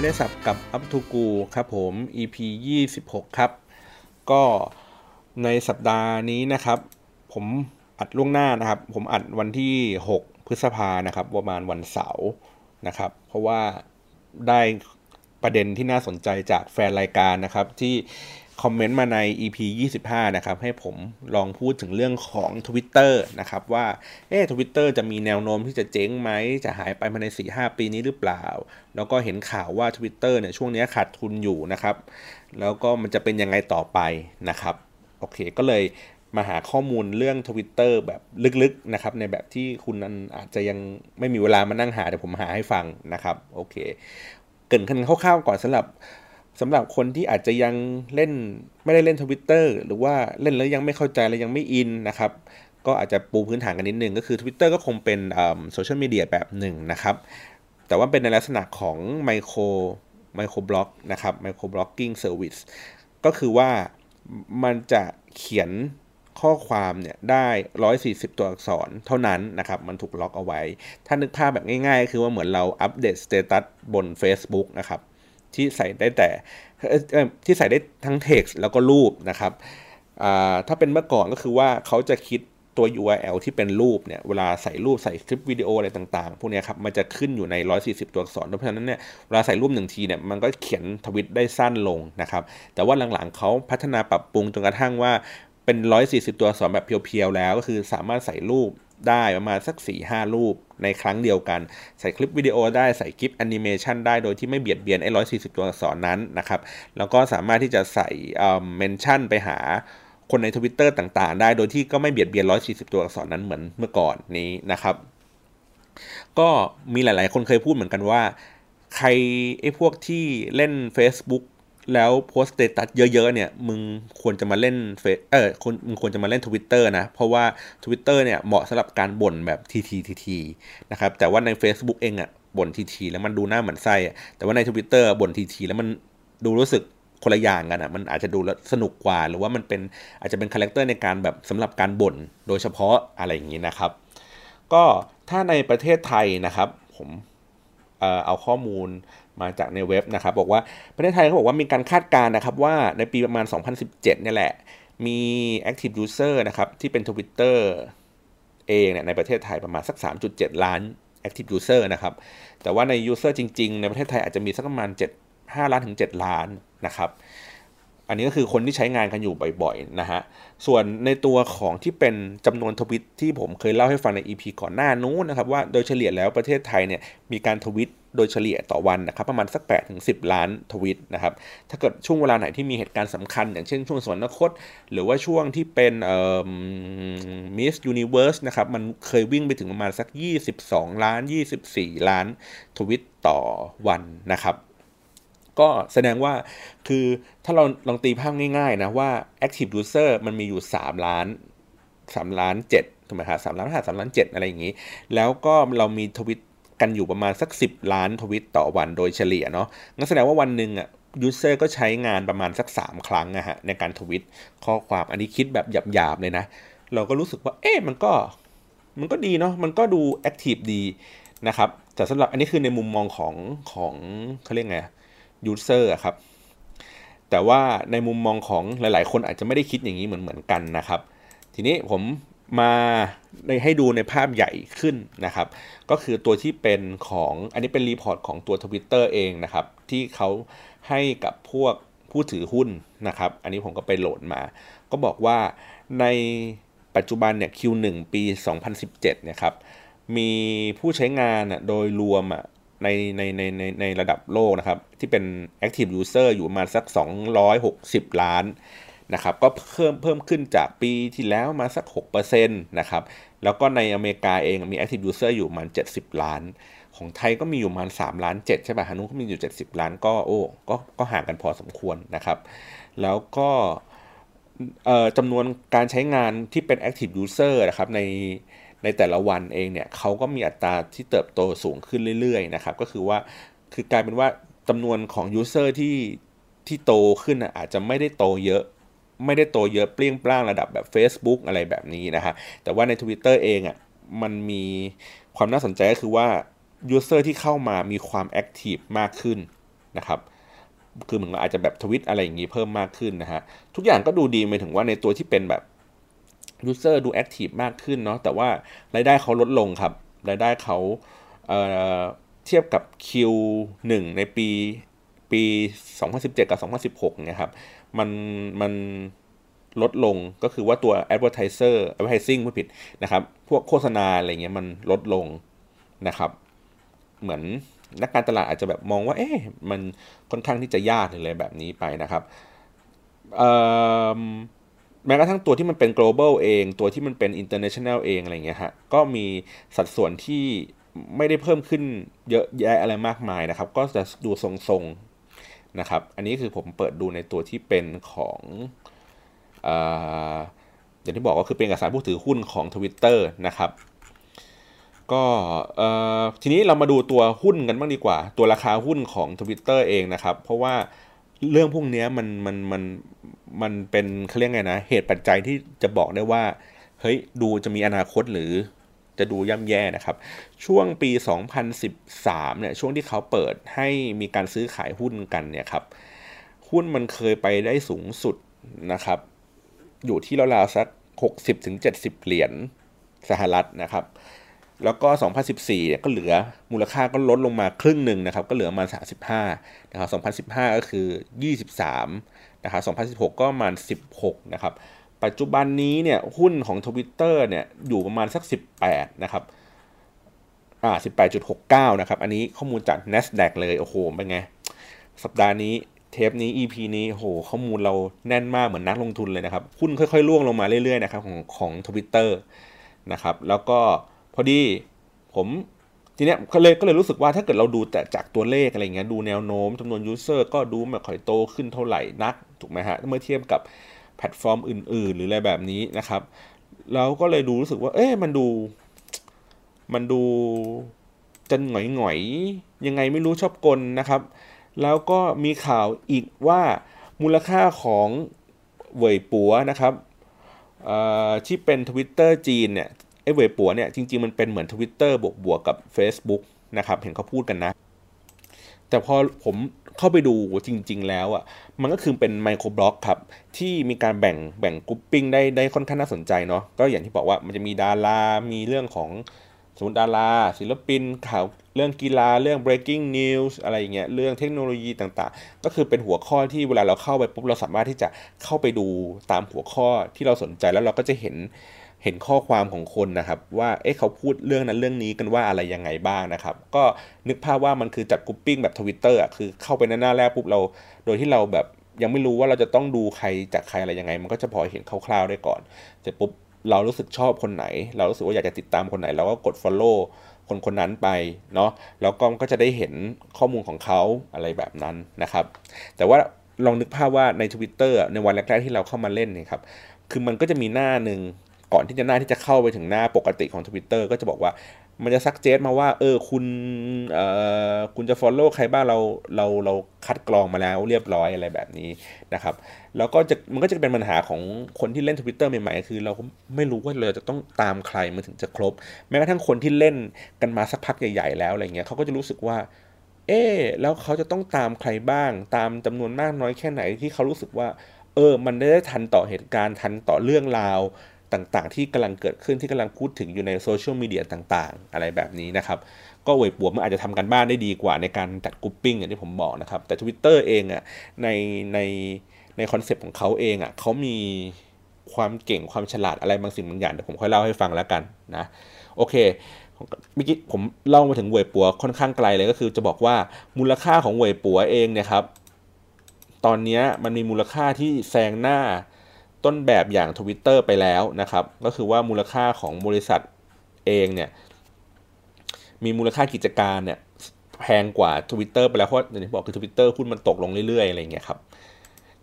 ไม่ได้สับกับอัพทูกูครับผม EP 26 ครับ ก็ในสัปดาห์นี้นะครับ ผมอัดล่วงหน้านะครับ ผมอัดวันที่ 6 พฤษภานะครับ ประมาณวันเสาร์นะครับ เพราะว่าได้ประเด็นที่น่าสนใจจากแฟนรายการนะครับ ที่ คอมเมนต์มาใน EP 25 นะครับ ให้ผมลองพูดถึงเรื่องของ Twitter นะครับ ว่า เอ๊ะทวิตเตอร์จะมีแนวโน้มที่จะเจ๊งไหม จะหายไปภายใน 4-5 ปีนี้หรือเปล่า แล้วก็เห็นข่าวว่า Twitter เนี่ยช่วงนี้ขาดทุนอยู่นะครับ แล้วก็มันจะเป็นยังไงต่อไปนะครับ โอเค ก็เลยมาหาข้อมูลเรื่อง Twitter แบบลึกๆนะครับในแบบที่คุณนั้นอาจจะยังไม่มีเวลามานั่งหาเดี๋ยวผมหาให้ฟังนะครับ โอเค เกินกันคร่าวๆก่อนสำหรับ สำหรับคนที่อาจจะยังเล่นไม่ได้เล่นทวิตเตอร์หรือว่าเล่นแล้วยังไม่เข้าใจและยังไม่อินนะครับ ก็อาจจะปูพื้นฐานกันนิดนึง ก็คือ Twitter ก็คงเป็นโซเชียลมีเดียแบบหนึ่งนะครับ แต่ว่าเป็นในลักษณะของ micro microblog นะครับ microblogging service ก็คือว่ามันจะเขียนข้อความเนี่ยได้ 140 ตัวอักษรเท่านั้นนะครับ มันถูกล็อกเอาไว้ ถ้านึกภาพแบบง่ายๆ คือว่าเหมือนเราอัปเดต status บน Facebook นะครับ ที่ใส่ได้แต่ที่ใส่ได้ทั้ง text แล้วก็รูปนะครับถ้าเป็นเมื่อก่อนก็คือว่าเขาจะคิดตัว URL ที่เป็นรูปเนี่ยเวลาใส่รูปใส่คลิปวิดีโออะไรต่างๆ พวกนี้ครับมันจะขึ้นอยู่ใน 140 ตัวอักษรเพราะฉะนั้นเนี่ยเวลาใส่รูปหนึ่งทีเนี่ยมันก็เขียนทวิตได้สั้นลงนะครับแต่ว่าหลังๆเขาพัฒนาปรับปรุงจนกระทั่งว่าเป็น 140 ตัวอักษรแบบเพียวๆแล้วก็คือสามารถใส่รูป ได้ประมาณสัก4ี่ห้ารูปในครั้งเดียวกัน ใส่คลิปวิดีโอได้ใส่คลิปแอนิเมชันได้โดยที่ไม่เบียดเบียนไอ้ร้อยสี่สิบตัวอักษรนั้นนะครับแล้วก็สามารถที่จะใส่ mention ไปหาคนในทวิตเตอร์ต่างๆ ได้โดยที่ก็ไม่เบียดเบียนร้อยสี่สิบตัวอักษรนั้นเหมือนเมื่อก่อนนี้นะครับ ก็มีหลายๆ คนเคยพูดเหมือนกันว่า ใครไอ้พวกที่เล่น Facebook แล้วโพสต์ status เยอะๆเนี่ยมึงควรจะมาเล่นเฟซเออคนมึงควรจะมาเล่น Twitter นะ เพราะว่า Twitter เนี่ยเหมาะสำหรับการบ่นแบบถี่ถี่ถี่ถี่นะครับแต่ว่าใน Facebook เองอะ่ะบ่นทีทีแล้วมันดูหน้าเหมือนไส้แต่ว่าใน Twitter บ่นทีทีแล้วมันดูรู้สึกคนละอย่างกันอะ่ะมันอาจจะดูสนุกกว่า หรือว่ามันเป็นอาจจะเป็นคาแรคเตอร์ในการแบบสำหรับการบ่นโดยเฉพาะอะไรอย่างนี้นะครับ ก็ถ้าในประเทศไทยนะครับ ผมเอาข้อมูล มาจากในเว็บนะครับ บอกว่าประเทศไทยเขาบอกว่ามีการคาดการณ์นะครับว่าในปีประมาณ 2017เนี่ยแหละ มี active user นะครับที่เป็น Twitter เองเนี่ยในประเทศไทยประมาณสัก 3.7 ล้าน active user นะครับ แต่ว่าใน user จริง ๆ ในประเทศไทยอาจจะมีสักประมาณ 7 5 ล้านถึง 7 ล้านนะครับอันนี้ก็คือคนที่ใช้งานกันอยู่บ่อยๆนะฮะ ส่วนในตัวของที่เป็นจำนวนทวิตที่ผมเคยเล่าให้ฟังใน EP ก่อนหน้านู้นนะครับว่าโดยเฉลี่ยแล้วประเทศไทยเนี่ยมีการทวิต โดยเฉลี่ยต่อวันนะครับประมาณสัก8ถึง10ล้านทวิตนะครับถ้าเกิดช่วงเวลาไหนที่มีเหตุการณ์สำคัญ อย่างเช่นช่วงสวรรคต หรือว่าช่วงที่เป็นเอ่อมิสยูนิเวิร์สนะครับมันเคยวิ่งไปถึงประมาณสัก 22 ล้าน 24 ล้านทวิตต่อวันนะครับก็แสดงว่าคือถ้าเราลองตีภาพง่ายๆนะว่า active user มันมีอยู่ 3 ล้าน 3 ล้าน7ถูกไหมครับสามล้านห้าสามล้านเจ็ดอะไรอย่างนี้ แล้วก็เรามีทวิต กันอยู่ประมาณสัก 10 ล้านทวิตต่อวันโดยเฉลี่ยเนาะงั้นแสดงว่าวันหนึ่งอะ user ก็ใช้งานประมาณสัก 3 ครั้งนะฮะในการทวิตข้อความอันนี้คิดแบบหยาบๆเลยนะ เราก็รู้สึกว่า เอ๊ะมันก็มันก็ดีเนาะมันก็ดู active ดีนะครับแต่สำหรับอันนี้คือในมุมมองของของเขาเรียกไง user ครับ แต่ว่าในมุมมองของหลายๆ คนอาจจะไม่ได้คิดอย่างนี้เหมือนเหมือนกันนะครับ ทีนี้ผม มาในให้ดูในภาพใหญ่ขึ้นนะครับ ก็คือตัวที่เป็นของอันนี้เป็น report ของตัว Twitter เองนะครับ ที่เขาให้กับพวกผู้ถือหุ้นนะครับ อันนี้ผมก็ไปโหลดมา ก็บอกว่าในปัจจุบันเนี่ย Q1 ปี 2017เนี่ยครับ มีผู้ใช้งานโดยรวมในในในในในระดับโลกนะครับ ที่เป็น active user อยู่มาสัก 260 ล้าน นะครับก็เพิ่มเพิ่มขึ้นจากปีที่แล้วมาสัก6%นะครับแล้วก็ในอเมริกาเองมี active user อยู่ประมาณ 70 ล้าน ของไทยก็มีอยู่ประมาณ3ล้าน7ใช่ป่ะฮานุก็มีอยู่ 70 ล้านก็โอ้ก็ก็ห่างกันพอสมควรนะครับ แล้วก็จำนวนการใช้งานที่เป็น active user นะครับในในแต่ละวันเองเนี่ยเขาก็มีอัตราที่เติบโตสูงขึ้นเรื่อยๆนะครับก็คือว่าคือกลายเป็นว่าจำนวนของยูเซอร์ที่ที่โตขึ้นอาจจะไม่ได้โตเยอะ ไม่ได้โตเยอะเปรี้ยงปร้างระดับแบบ Facebook อะไรแบบนี้นะฮะแต่ว่าใน Twitter เองอะ่ะมันมีความน่าสนใจก็คือว่า user ที่เข้ามามีความ active มากขึ้นนะครับคือเหมือนอาจจะแบบทวิตอะไรอย่างนี้เพิ่มมากขึ้นนะฮะทุกอย่างก็ดูดีหมายถึงว่าในตัวที่เป็นแบบ user ดู active มากขึ้นเนาะแต่ว่ารายได้เขาลดลงครับรายได้เขาเเทียบกับ Q1 ในปีปี 2017 กับ 2016 เนี่ยครับ มันมันลดลงก็คือว่าตัว advertiser advertising ไม่ผิดนะครับ พวกโฆษณาอะไรเงี้ยมันลดลงนะครับ เหมือนนักการตลาดอาจจะแบบมองว่า เอ๊ะมันค่อนข้างที่จะยากเลยแบบนี้ไปนะครับแม้กระทั่งตัวที่มันเป็น global เอง ตัวที่มันเป็น international เองอะไรเงี้ยฮะก็มีสัดส่วนที่ไม่ได้เพิ่มขึ้นเยอะแยะอะไรมากมายนะครับ ก็จะดูทรงๆ นะครับ อันนี้คือผมเปิดดูในตัวที่เป็นของอย่างที่บอกก็คือเป็นเอกสารผู้ถือหุ้นของ Twitter นะครับก็ทีนี้เรามาดูตัวหุ้นกันบ้างดีกว่า ตัวราคาหุ้นของ Twitter เองนะครับ เพราะว่าเรื่องพวกนี้มันมันมันมันเป็นเขาเรียกไงนะ เหตุปัจจัยที่จะบอกได้ว่า เฮ้ย ดูจะมีอนาคตหรือ จะดูย่ำแย่นะครับ ช่วงปี 2013 เนี่ยช่วงที่เขาเปิดให้มีการซื้อขายหุ้นกันเนี่ยครับหุ้นมันเคยไปได้สูงสุดนะครับ อยู่ที่ราวๆสัก 60-70 เหรียญสหรัฐนะครับ แล้วก็ 2014ก็เหลือมูลค่าก็ลดลงมาครึ่งหนึ่งนะครับ ก็เหลือมา35นะครับ2015 ก็คือ 23นะครับ2016 ก็ประมาณ16 นะครับ ปัจจุบันนี้เนี่ยหุ้นของ Twitter เนี่ยอยู่ประมาณสัก 18 นะครับอ่า18.69 นะครับ อันนี้ข้อมูลจาก NASDAQ เลย โอ้โห เป็นไง สัปดาห์นี้เทปนี้ EP นี้โอ้โห ข้อมูลเราแน่นมากเหมือนนักลงทุนเลยนะครับ หุ้นค่อยๆร่วงลงมาเรื่อยๆนะครับของของทวิตเตอร์นะครับ แล้วก็พอดีผมทีเนี้ยก็เลยก็เลยรู้สึกว่าถ้าเกิดเราดูแต่จากตัวเลขอะไรเงี้ยดูแนวโน้มจำนวน user ก็ดูไม่ค่อยโตขึ้นเท่าไหร่นัก ถูกไหมฮะ เมื่อเทียบกับ แพลตฟอร์มอื่น ๆ หรืออะไรแบบนี้นะครับเราก็เลยดูรู้สึกว่า เอ๊ะมันดู มันดูจะหงอยหงอยยังไงไม่รู้ชอบกลนะครับ แล้วก็มีข่าวอีกว่ามูลค่าของเว่ยปัวนะครับที่เป็น Twitter จีนเนี่ยไอ้เว่ยปัวเนี่ยจริง ๆ มันเป็นเหมือน Twitter บวกบวกกับ Facebook นะครับ เห็นเขาพูดกันนะ แต่พอผม เข้าไปดูจริง ๆ แล้วอะมันก็คือเป็นไมโครบล็อกครับ ที่มีการแบ่งแบ่งกรุ๊ปปิ้งได้ได้ค่อนข้างน่าสนใจเนาะก็อย่างที่บอกว่ามันจะมีดารา มีเรื่องของสมมติดารา ศิลปินข่าวเรื่องกีฬาเรื่อง breaking news อะไรอย่างเงี้ยเรื่องเทคโนโลยีต่างๆ ก็คือเป็นหัวข้อที่เวลาเราเข้าไปปุ๊บเราสามารถที่จะเข้าไปดูตามหัวข้อที่เราสนใจแล้วเราก็จะเห็น เห็นข้อความของคนนะครับว่าเอ๊ะเขาพูดเรื่องนั้นเรื่องนี้กันว่าอะไรยังไงบ้างนะครับ ก็นึกภาพว่ามันคือจัดกรุ๊ปปิ้งแบบทวิตเตอร์อะคือเข้าไปในหน้าแรกปุ๊บเรา โดยที่เราแบบยังไม่รู้ว่าเราจะต้องดูใครจากใครอะไรยังไง มันก็จะพอเห็นคร่าวๆได้ก่อนเสร็จปุ๊บเรารู้สึกชอบคนไหน เรารู้สึกว่าอยากจะติดตามคนไหน เราก็กด Follow คนคนนั้นไปเนาะแล้วก็ก็จะได้เห็นข้อมูลของเขาอะไรแบบนั้นนะครับ แต่ว่าลองนึกภาพว่าใน Twitter ในวันแรกๆที่เราเข้ามาเล่นเนี่ยครับคือมันก็จะมีหน้าหนึ่ง ก่อนที่จะหน้าที่จะเข้าไปถึงหน้าปกติของ Twitter ก็จะบอกว่ามันจะซักเจสมาว่า เออคุณเอ่อคุณจะ follow ใครบ้างเราเราเราคัดกรองมาแล้วเรียบร้อยอะไรแบบนี้นะครับ แล้วก็จะมันก็จะเป็นปัญหาของคนที่เล่น Twitter ใหม่ๆ คือเราไม่รู้ว่าเราจะต้องตามใครมันถึงจะครบ แม้กระทั่งคนที่เล่นกันมาสักพักใหญ่ ๆ แล้วอะไรเงี้ยเขาก็จะรู้สึกว่า เออแล้วเขาจะต้องตามใครบ้าง ตามจำนวนมากน้อยแค่ไหนที่เขารู้สึกว่า เออ มันได้ทันต่อเหตุการณ์ทันต่อเรื่องราว ต่างๆ ที่กำลังเกิดขึ้นที่กำลังพูดถึงอยู่ในโซเชียลมีเดียต่างๆ อะไรแบบนี้นะครับ ก็เวยปัวมันอาจจะทำการบ้านได้ดีกว่าในการจัด grouping อย่างที่ผมบอกนะครับ แต่ Twitter เองอะในในในคอนเซปต์ของเขาเองอะเขามีความเก่งความฉลาดอะไรบางสิ่งบางอย่างเดี๋ยวผมค่อยเล่าให้ฟังแล้วกันนะโอเคเมื่อกี้ผมเล่ามาถึงเวยปัวค่อนข้างไกลเลยก็คือจะบอกว่ามูลค่าของเวยปัวเองเนี่ยครับตอนนี้มันมีมูลค่าที่แซงหน้า ต้นแบบอย่าง Twitter ไปแล้วนะครับ ก็คือว่ามูลค่าของบริษัทเองเนี่ยมีมูลค่ากิจการเนี่ยแพงกว่า Twitter ไปแล้วเพราะอย่างที่บอกคือ Twitter หุ้นมันตกลงเรื่อยๆอะไรเงี้ยครับ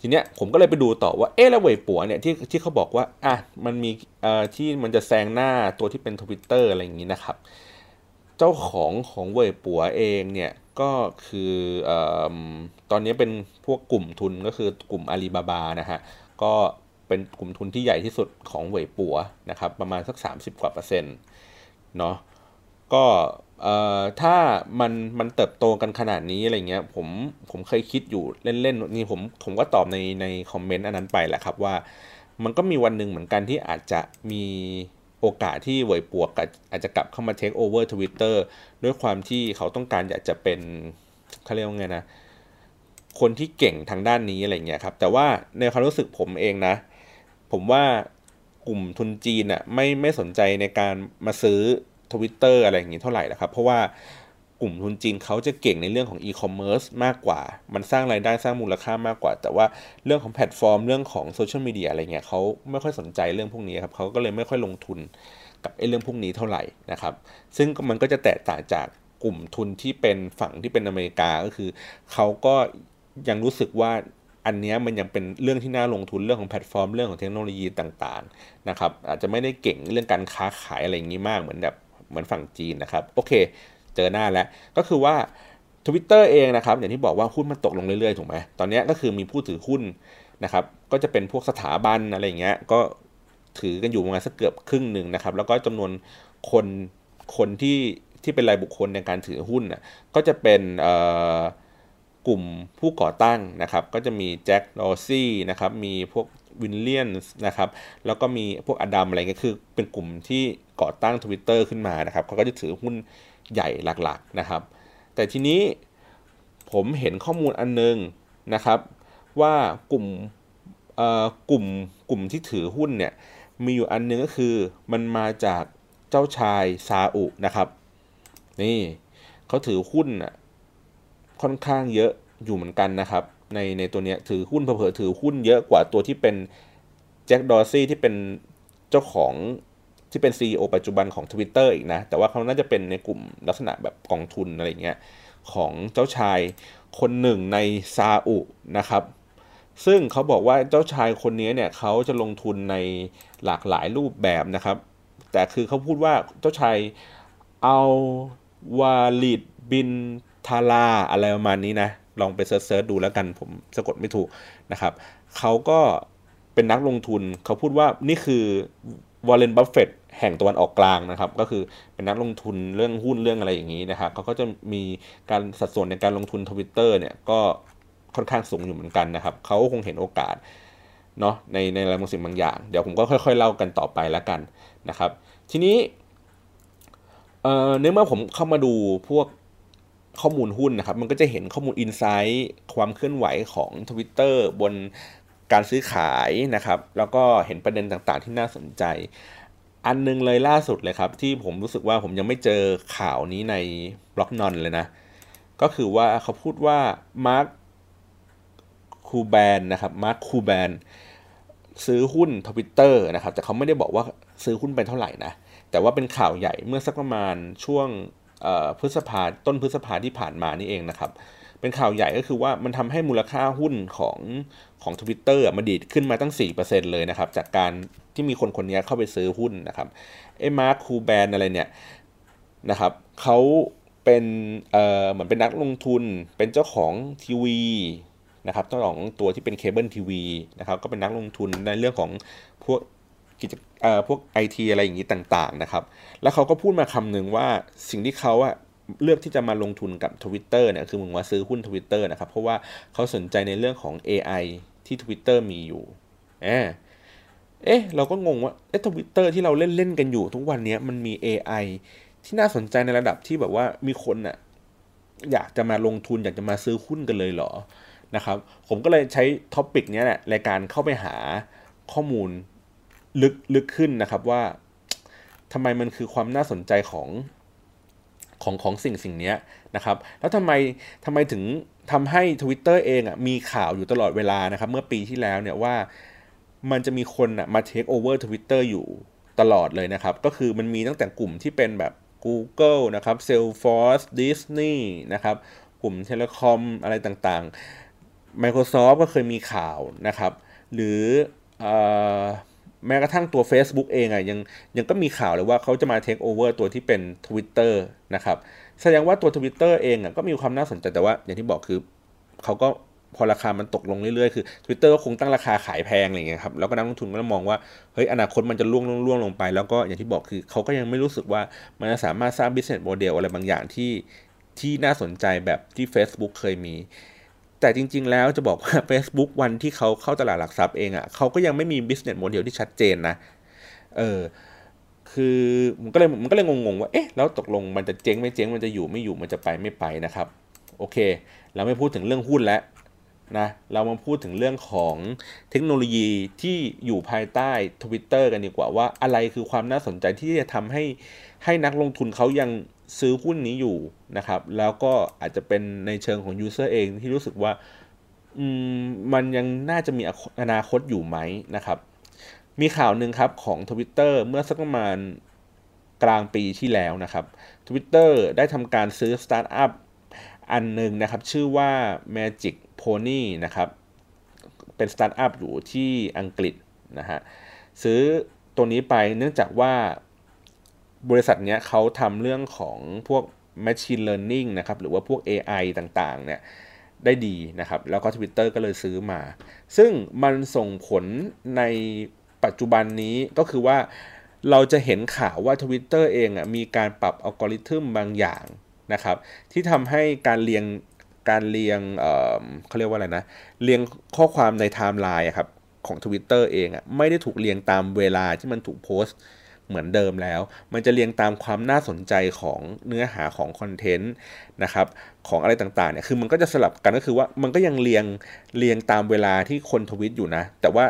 ทีเนี้ยผมก็เลยไปดูต่อว่าเอ๊ะแล้วเวยปัวเนี่ยที่ที่เขาบอกว่าอะมันมีเอ่อที่มันจะแซงหน้าตัวที่เป็น Twitter อะไรอย่างนี้นะครับ เจ้าของของเวยปัวเองเนี่ยก็คืออตอนนี้เป็นพวกกลุ่มทุนก็คือกลุ่มอาลีบาบานะฮะก็ เป็นกลุ่มทุนที่ใหญ่ที่สุดของเหวยปัวนะครับ ประมาณสัก 30 กว่าเปอร์เซ็นต์เนาะก็ถ้ามันมันเติบโตกันขนาดนี้อะไรเงี้ยผมผมเคยคิดอยู่เล่นๆนี่ผมผมก็ตอบในในคอมเมนต์อันนั้นไปแหละครับว่า มันก็มีวันหนึ่งเหมือนกันที่อาจจะมีโอกาสที่เวยปัวกอาจจะกลับเข้ามา takeover Twitter ด้วยความที่เขาต้องการอยากจะเป็นเขาเรียกว่าไงนะคนที่เก่งทางด้านนี้อะไรเงี้ยครับแต่ว่าในความรู้สึกผมเองนะ ผมว่ากลุ่มทุนจีนอะไม่ไม่สนใจในการมาซื้อทวิตเตอร์อะไรอย่างนี้เท่าไหร่นะครับ เพราะว่ากลุ่มทุนจีนเขาจะเก่งในเรื่องของอีคอมเมิร์ซมากกว่า มันสร้างรายได้สร้างมูลค่ามากกว่า แต่ว่าเรื่องของแพลตฟอร์มเรื่องของโซเชียลมีเดียอะไรเงี้ยเขาไม่ค่อยสนใจเรื่องพวกนี้ครับเขาก็เลยไม่ค่อยลงทุนกับไอ้เรื่องพวกนี้เท่าไหร่นะครับ ซึ่งมันก็จะแตกต่างจากกลุ่มทุนที่เป็นฝั่งที่เป็นอเมริกาก็คือเขาก็ยังรู้สึกว่า อันนี้มันยังเป็นเรื่องที่น่าลงทุนเรื่องของแพลตฟอร์มเรื่องของเทคโนโลยีต่างๆนะครับอาจจะไม่ได้เก่งเรื่องการค้าขายอะไรอย่างนี้มากเหมือนแบบเหมือนฝั่งจีนนะครับโอเค เจอหน้าแล้วก็คือว่า Twitter เองนะครับอย่างที่บอกว่าหุ้นมันตกลงเรื่อยๆถูกไหมตอนนี้ก็คือมีผู้ถือหุ้นนะครับก็จะเป็นพวกสถาบันอะไรอย่างเงี้ยก็ถือกันอยู่ประมาณสักเกือบครึ่งหนึ่งนะครับแล้วก็จำนวนคนคนที่ที่เป็นรายบุคคลในการถือหุ้นนะก็จะเป็น กลุ่มผู้ก่อตั้งนะครับ ก็จะมีแจ็คดอซี่นะครับ มีพวกวินเลียนนะครับ แล้วก็มีพวกอดัมอะไรเงี้ยคือเป็นกลุ่มที่ก่อตั้ง Twitter ขึ้นมานะครับเขาก็จะถือหุ้นใหญ่หลักๆนะครับ แต่ทีนี้ผมเห็นข้อมูลอันนึงนะครับ ว่ากลุ่มกลุ่มกลุ่มที่ถือหุ้นเนี่ยมีอยู่อันนึงก็คือมันมาจากเจ้าชายซาอุนะครับ นี่เขาถือหุ้น ค่อนข้างเยอะอยู่เหมือนกันนะครับ ในในตัวเนี้ยถือหุ้นเผ่อถือหุ้นเยอะกว่าตัวที่เป็นแจ็คดอร์ซี่ที่เป็นเจ้าของที่เป็น CEO ปัจจุบันของ Twitter อีกนะ แต่ว่าเขาน่าจะเป็นในกลุ่มลักษณะแบบกองทุนอะไรเงี้ยของเจ้าชายคนหนึ่งในซาอุนะครับ ซึ่งเขาบอกว่าเจ้าชายคนนี้เนี่ยเขาจะลงทุนในหลากหลายรูปแบบนะครับ แต่คือเขาพูดว่าเจ้าชายอัลวาลิดบิน ทาราอะไรประมาณนี้นะ ลองไปเซิร์ชดูแล้วกันผมสะกดไม่ถูกนะครับเขาก็เป็นนักลงทุนเขาพูดว่านี่คือWarren Buffett แห่งตะวันออกกลางนะครับ ก็คือเป็นนักลงทุนเรื่องหุ้นเรื่องอะไรอย่างนี้นะครับเขาก็จะมีการสัดส่วนในการลงทุนทวิตเตอร์เนี่ยก็ค่อนข้างสูงอยู่เหมือนกันนะครับเขาคงเห็นโอกาสเนาะในในอะไรบางสิ่งบางอย่าง เดี๋ยวผมก็ค่อยๆเล่ากันต่อไปแล้วกันนะครับ ทีนี้เอ่อเนื่อเมื่อผมเข้ามาดูพวก ข้อมูลหุ้นนะครับ มันก็จะเห็นข้อมูล insight ความเคลื่อนไหวของ Twitter บนการซื้อขายนะครับ แล้วก็เห็นประเด็นต่างๆที่น่าสนใจ อันนึงเลยล่าสุดเลยครับ ที่ผมรู้สึกว่าผมยังไม่เจอข่าวนี้ใน Blognone เลยนะ ก็คือว่าเขาพูดว่า Mark Cuban นะครับ Mark Cuban ซื้อหุ้นทวิตเตอร์นะครับ แต่เขาไม่ได้บอกว่าซื้อหุ้นไปเท่าไหร่นะ แต่ว่าเป็นข่าวใหญ่เมื่อสักประมาณช่วง พฤษภาต้นพฤษภาที่ผ่านมานี่เองนะครับ เป็นข่าวใหญ่ก็คือว่ามันทำให้มูลค่าหุ้นของของทวิตเตอร์มาดีดขึ้นมาตั้ง 4%เลยนะครับ จากการที่มีคนคนนี้เข้าไปซื้อหุ้นนะครับไอ้ Mark Cuban อะไรเนี่ยนะครับเขาเป็นเอ่อเหมือนเป็นนักลงทุนเป็นเจ้าของทีวีนะครับเจ้าของตัวที่เป็นเคเบิลทีวีนะครับก็เป็นนักลงทุนในเรื่องของพวก กิจพวกไอทีอะไรอย่างนี้ต่างๆนะครับ แล้วเขาก็พูดมาคำหนึ่งว่าสิ่งที่เขาอะเลือกที่จะมาลงทุนกับ Twitter เนี่ยคือมึงว่าซื้อหุ้น Twitter นะครับเพราะว่าเขาสนใจในเรื่องของ AI ที่ Twitter มีอยู่เอเอ๊ะเราก็งงว่าเอ๊ะทวิตเตอร์ที่เราเล่นเล่นกันอยู่ทุกวันนี้มันมี AI ที่น่าสนใจในระดับที่แบบว่ามีคนอะอยากจะมาลงทุนอยากจะมาซื้อหุ้นกันเลยเหรอนะครับผมก็เลยใช้ topic นี้แหละในการเข้าไปหาข้อมูล ลึกลึกขึ้นนะครับว่าทำไมมันคือความน่าสนใจของของของสิ่งสิ่งนี้นะครับ แล้วทำไมทำไมถึงทำให้ Twitter เองอะมีข่าวอยู่ตลอดเวลานะครับ เมื่อปีที่แล้วเนี่ยว่ามันจะมีคนอะมา takeover Twitter อยู่ตลอดเลยนะครับ ก็คือมันมีตั้งแต่กลุ่มที่เป็นแบบ Google นะครับ Salesforce Disney นะครับ กลุ่ม telecom อะไรต่างๆ Microsoft ก็เคยมีข่าวนะครับ หรือ แม้กระทั่งตัว Facebook เองอะยังยังก็มีข่าวเลยว่าเขาจะมาเทคโอเวอร์ตัวที่เป็น Twitter นะครับแสดงว่าตัว Twitter เองอะก็มีความน่าสนใจแต่ว่า อย่างที่บอกคือเขาก็พอราคามันตกลงเรื่อยๆ คือ Twitter ก็คงตั้งราคาขายแพงอะไรเงี้ยครับ แล้วก็นักลงทุนก็มองว่า เฮ้ย อนาคตมันจะล่วงล่วงล่วงลงไป แล้วก็อย่างที่บอกคือเขาก็ยังไม่รู้สึกว่ามันจะสามารถสร้าง business model อะไรบางอย่างที่ที่น่าสนใจแบบที่ Facebook เคยมี แต่จริง ๆ แล้วจะบอกว่า Facebook วันที่เขาเข้าตลาดหลักทรัพย์เองอะ่ะเขาก็ยังไม่มี business model ที่ชัดเจนนะ เออ คือมันก็เลยมันก็เลยงงๆว่า เอ๊ะ แล้วตกลงมันจะเจ๊งไม่เจ๊ง มันจะอยู่ไม่อยู่ มันจะไปไม่ไปนะครับ โอเค เราไม่พูดถึงเรื่องหุ้นแล้วนะ เรามาพูดถึงเรื่องของเทคโนโลยีที่อยู่ภายใต้ Twitter กันดีกว่าว่าอะไรคือความน่าสนใจที่จะทำให้ให้นักลงทุนเขายัง ซื้อหุ้นนี้อยู่นะครับ แล้วก็อาจจะเป็นในเชิงของ User เองที่รู้สึกว่ามันยังน่าจะมีอนาคตอยู่ไหมนะครับ มีข่าวหนึ่งครับของ Twitter เมื่อสักประมาณกลางปีที่แล้วนะครับ Twitter ได้ทำการซื้อสตาร์ทอัพอันหนึ่งนะครับ ชื่อว่า Magic Pony นะครับ เป็นสตาร์ทอัพอยู่ที่อังกฤษนะฮะ ซื้อตัวนี้ไปเนื่องจากว่า บริษัทเนี้ยเขาทำเรื่องของพวก Machine Learning นะครับหรือว่าพวก AI ต่างๆเนี่ยได้ดีนะครับ แล้วก็ Twitter ก็เลยซื้อมา ซึ่งมันส่งผลในปัจจุบันนี้ก็คือว่าเราจะเห็นข่าวว่า Twitter เองอะมีการปรับอัลกอริทึมบางอย่างนะครับ ที่ทำให้การเรียงการเรียงเเขาเรียกว่าอะไรนะ เรียงข้อความในไทม์ไลน์ครับของ Twitter เองอะไม่ได้ถูกเรียงตามเวลาที่มันถูกโพสต์ เหมือนเดิมแล้ว มันจะเรียงตามความน่าสนใจของเนื้อหาของคอนเทนต์นะครับของอะไรต่างๆเนี่ยคือมันก็จะสลับกันก็คือว่ามันก็ยังเรียงเรียงตามเวลาที่คนทวิตอยู่นะ แต่ว่า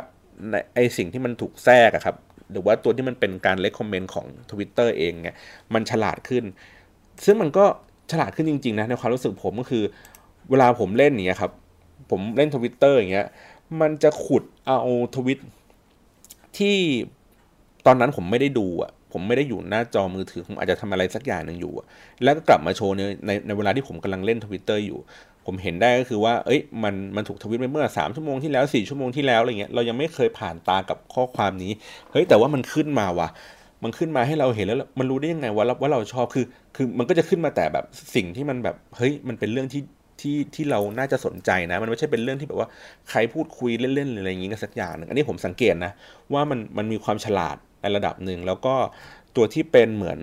ไอสิ่งที่มันถูกแทรกครับหรือว่าตัวที่มันเป็นการ recommend ของ Twitter เองเนี่ยมันฉลาดขึ้น ซึ่งมันก็ฉลาดขึ้นจริงๆนะในความรู้สึกผมก็คือ เวลาผมเล่นอย่างเงี้ยครับผมเล่นทวิตเตอร์อย่างเงี้ยมันจะขุดเอาทวิตที่ ตอนนั้นผมไม่ได้ดูอะผมไม่ได้อยู่หน้าจอมือถือ ผมอาจจะทำอะไรสักอย่างหนึ่งอยู่ แล้วก็กลับมาโชว์ในในในเวลาที่ผมกำลังเล่นทวิตเตอร์อยู่ ผมเห็นได้ก็คือว่า เอ้ย มัน มันถูกทวิตไปเมื่อ 3 ชั่วโมงที่แล้ว 4 ชั่วโมงที่แล้วอะไรเงี้ย เรายังไม่เคยผ่านตากับข้อความนี้ เฮ้ย แต่ว่ามันขึ้นมาว่ะ มันขึ้นมาให้เราเห็นแล้ว มันรู้ได้ยังไงว่าว่าเราชอบ คือ คือ มันก็จะขึ้นมาแต่แบบสิ่งที่มันแบบ เฮ้ย มันเป็นเรื่องที่ที่ที่เราน่าจะสนใจนะ มันไม่ใช่เป็นเรื่องที่แบบว่าใครพูดคุยเล่นๆอะไรอย่างงี้กันสักอย่างหนึ่งอันนี้ผมสังเกตนะว่ามันมันมีความฉลาดใน ระดับหนึ่งแล้วก็ตัวที่เป็นเหมือน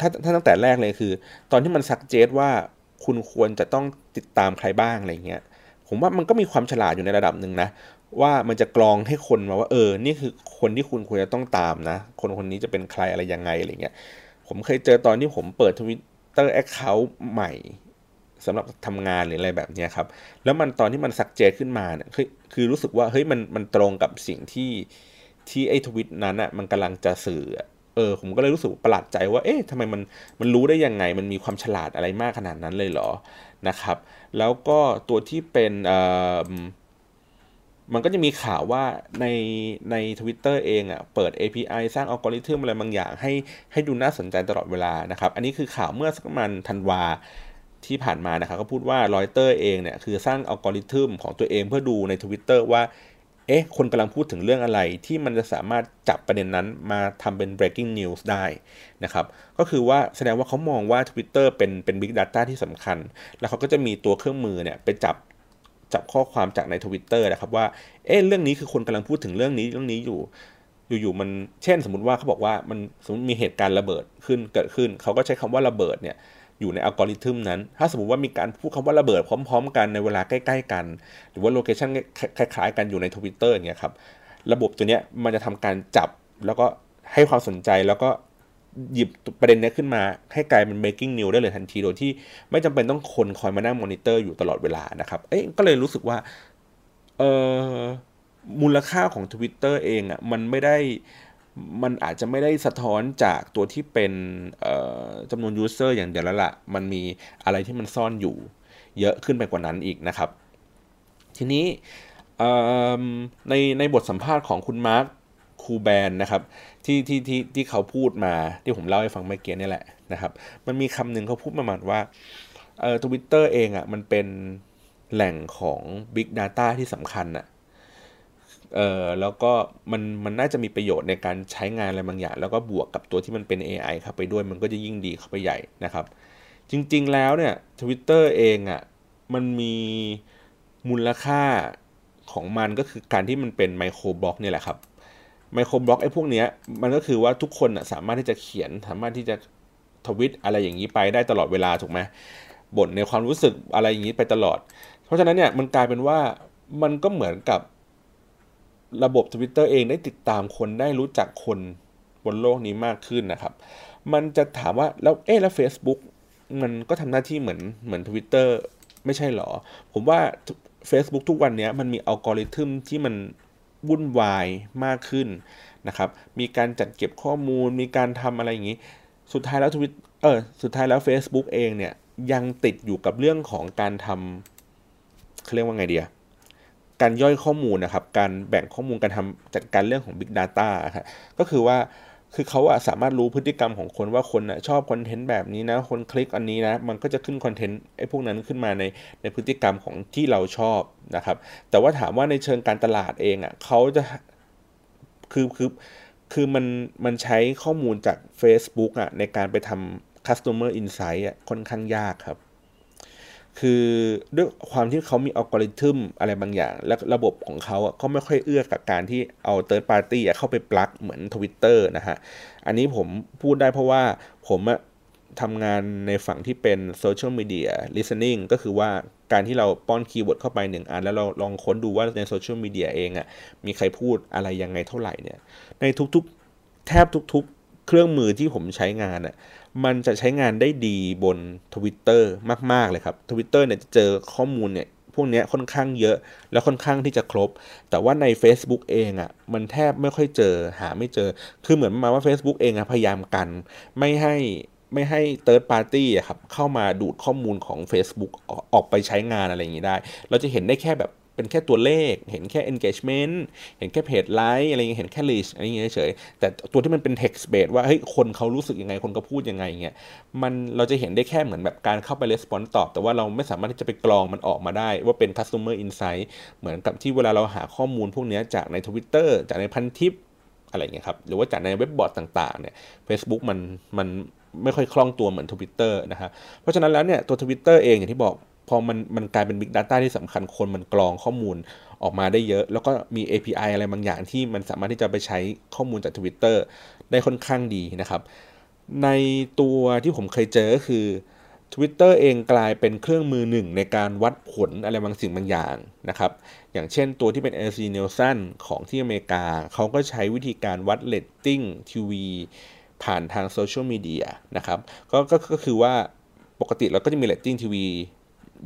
ถ้าถ้าตั้งแต่แรกเลยคือ ตอนที่มันซักเจตว่าคุณควรจะต้องติดตามใครบ้างอะไรเงี้ยผมว่ามันก็มีความฉลาดอยู่ในระดับหนึ่งนะว่ามันจะกรองให้คนมาว่าเออ นี่คือคนที่คุณควรจะต้องตามนะ คนคนนี้จะเป็นใครอะไรยังไงอะไรเงี้ยผมเคยเจอตอนที่ผมเปิด Twitter account ใหม่สำหรับทำงานหรืออะไรแบบนี้ครับ แล้วมันตอนที่มัน suggest ขึ้นมาเนี่ยคือคือรู้สึกว่าเฮ้ยมันมันตรงกับสิ่งที่ ที่ไอ้ทวิตนั้นอะมันกำลังจะสื่อเออผมก็เลยรู้สึกประหลาดใจว่า เอ๊ะทำไมมันมันรู้ได้ยังไง มันมีความฉลาดอะไรมากขนาดนั้นเลยเหรอนะครับ แล้วก็ตัวที่เป็นเอ่อมันก็จะมีข่าวว่าในใน Twitter เองอะ่ะเปิด API สร้างอัลกอริทึมอะไรบางอย่าง ให้ให้ดูน่าสนใจตลอดเวลานะครับ อันนี้คือข่าวเมื่อสักประมาณธันวาที่ผ่านมานะครับก็พูดว่ารอยเตอร์เองเนี่ยคือสร้างอัลกอริทึมของตัวเองเพื่อดูใน Twitter ว่า เอ๊ะ คนกำลังพูดถึงเรื่องอะไรที่มันจะสามารถจับประเด็นนั้นมาทำเป็น breaking news ได้นะครับ ก็คือว่าแสดงว่าเขามองว่า Twitter เป็นเป็น big data ที่สำคัญ แล้วเขาก็จะมีตัวเครื่องมือเนี่ยไปจับจับข้อความจากใน Twitter นะครับว่า เอ๊ะ เรื่องนี้คือคนกำลังพูดถึงเรื่องนี้เรื่องนี้อยู่อยู่ๆมันเช่นสมมติว่าเขาบอกว่ามันสมมติมีเหตุการณ์ระเบิดขึ้นเกิดขึ้น เขาก็ใช้คำว่าระเบิดเนี่ย อยู่ในอัลกอริทึมนั้น ถ้าสมมติว่ามีการพูดคำว่าระเบิดพร้อม ๆ กันในเวลาใกล้ ๆ กัน หรือว่า location คล้ายๆ กันอยู่ในทวิตเตอร์อย่างเงี้ยครับ ระบบตัวเนี้ยมันจะทำการจับแล้วก็ให้ความสนใจแล้วก็หยิบประเด็นนี้ขึ้นมาให้กลายเป็น breaking news ได้เลยทันทีโดยที่ไม่จำเป็นต้องคนคอยมานั่งมอนิเตอร์อยู่ตลอดเวลานะครับเอ๊ะก็เลยรู้สึกว่าเออมูลค่าของ Twitter เองอะ่ะมันไม่ได้ มันอาจจะไม่ได้สะท้อนจากตัวที่เป็นจำนวน user อย่างเดียวแล้วล่ะ มันมีอะไรที่มันซ่อนอยู่เยอะขึ้นไปกว่านั้นอีกนะครับ ทีนี้ในในบทสัมภาษณ์ของคุณมาร์คคูแบนนะครับที่ที่ที่ที่เขาพูดมาที่ผมเล่าให้ฟังเมื่อกี้นี่แหละนะครับ มันมีคำหนึ่งเขาพูดประมาณว่าเอ่อทวิตเตอร์เองอะ่ะมันเป็นแหล่งของ Big Data ที่สำคัญอะ่ะ เออแล้วก็มันมันน่าจะมีประโยชน์ในการใช้งานอะไรบางอย่าง แล้วก็บวกกับตัวที่มันเป็น AI เข้าไปด้วยมันก็จะยิ่งดีเข้าไปใหญ่นะครับ จริงๆแล้วเนี่ย Twitter เองอะ่ะมันมีมูลค่าของมันก็คือการที่มันเป็นไมโครบล็อกเนี่ยแหละครับไมโครบล็อกไอ้พวกเนี้ยมันก็คือว่าทุกคนสามารถที่จะเขียนสามารถที่จะทวิตอะไรอย่างนี้ไปได้ตลอดเวลาถูกไหมบ่นในความรู้สึกอะไรอย่างนี้ไปตลอด เพราะฉะนั้นเนี่ยมันกลายเป็นว่ามันก็เหมือนกับ ระบบ Twitter เองได้ติดตามคนได้รู้จักคนบนโลกนี้มากขึ้นนะครับ มันจะถามว่าแล้วเอ๊แล้ว Facebook มันก็ทำหน้าที่เหมือนเหมือน Twitter ไม่ใช่หรอ ผมว่า Facebook ทุกวันนี้มันมีอัลกอริทึมที่มันวุ่นวายมากขึ้นนะครับ มีการจัดเก็บข้อมูล มีการทำอะไรอย่างนี้ สุดท้ายแล้วทวิตเออสุดท้ายแล้ว Facebook เองเนี่ยยังติดอยู่กับเรื่องของการทำเขาเรียกว่าไงเดีย การย่อยข้อมูลนะครับ การแบ่งข้อมูลการทำจัดการเรื่องของ Big Data ครับก็คือว่าคือเขาอะสามารถรู้พฤติกรรมของคนว่าคนอะชอบคอนเทนต์แบบนี้นะ คนคลิกอันนี้นะ มันก็จะขึ้นคอนเทนต์ไอ้พวกนั้นขึ้นมาในในพฤติกรรมของที่เราชอบนะครับ แต่ว่าถามว่าในเชิงการตลาดเองอะเขาจะคือคือคือมันมันใช้ข้อมูลจาก Facebook อะในการไปทำ customer insight อะค่อนข้างยากครับ คือด้วยความที่เขามีอัลกอริทึมอะไรบางอย่าง และระบบของเขาก็ไม่ค่อยเอื้อกับการที่เอา third party เข้าไปปลักเหมือน Twitter นะฮะ อันนี้ผมพูดได้เพราะว่าผมทำงานในฝั่งที่เป็น social media listening ก็คือว่าการที่เราป้อน keyword เข้าไปหนึ่งอัน แล้วเราลองค้นดูว่าในโซเชียลมีเดียเองอะ่ะมีใครพูดอะไรยังไงเท่าไหร่เนี่ยในทุกๆ แทบทุกๆ เครื่องมือที่ผมใช้งานอะ่ะ มันจะใช้งานได้ดีบน Twitter มาก ๆ เลยครับ Twitter เนี่ยจะเจอข้อมูลเนี่ยพวกนี้ค่อนข้างเยอะแล้วค่อนข้างที่จะครบ แต่ว่าใน Facebook เองอะ่ะมันแทบไม่ค่อยเจอหาไม่เจอ คือเหมือนมาว่า Facebook เองอะพยายามกัน ไม่ให้ไม่ให้ third party อะครับเข้ามาดูดข้อมูลของ Facebook ออกไปใช้งานอะไรอย่างนี้ได้ เราจะเห็นได้แค่แบบ เป็นแค่ตัวเลข เห็นแค่ engagement เห็นแค่เพจไลค์อะไรเงี้ยเห็นแค่ list อะไรเงี้ยเฉยแต่ตัวที่มันเป็น text based ว่าเฮ้ยคนเขารู้สึกยังไงคนก็พูดยังไงเงี้ยมันเราจะเห็นได้แค่เหมือนแบบการเข้าไป response ตอบ แต่ว่าเราไม่สามารถที่จะไปกรองมันออกมาได้ ว่าเป็น customer insight เหมือนกับที่เวลาเราหาข้อมูลพวกนี้จากใน Twitter จากในพันทิปอะไรเงี้ยครับหรือว่าจากในเว็บบอร์ดต่างๆเนี่ย Facebook มันมันไม่ค่อยคล่องตัวเหมือน Twitter นะครับเพราะฉะนั้นแล้วเนี่ยตัว Twitter เองอย่างที่บอก พอมันมันกลายเป็น Big Data ที่สำคัญคนมันกรองข้อมูลออกมาได้เยอะ แล้วก็มี API อะไรบางอย่างที่มันสามารถที่จะไปใช้ข้อมูลจาก Twitter ได้ค่อนข้างดีนะครับ ในตัวที่ผมเคยเจอก็คือ Twitter เองกลายเป็นเครื่องมือหนึ่งในการวัดผลอะไรบางสิ่งบางอย่างนะครับ อย่างเช่นตัวที่เป็น AC Nielsen ของที่อเมริกา เขาก็ใช้วิธีการวัดเรตติ้งทีวีผ่านทางโซเชียลมีเดียนะครับก็ก็คือว่าปกติเราก็จะมีเรตติ้งทีวี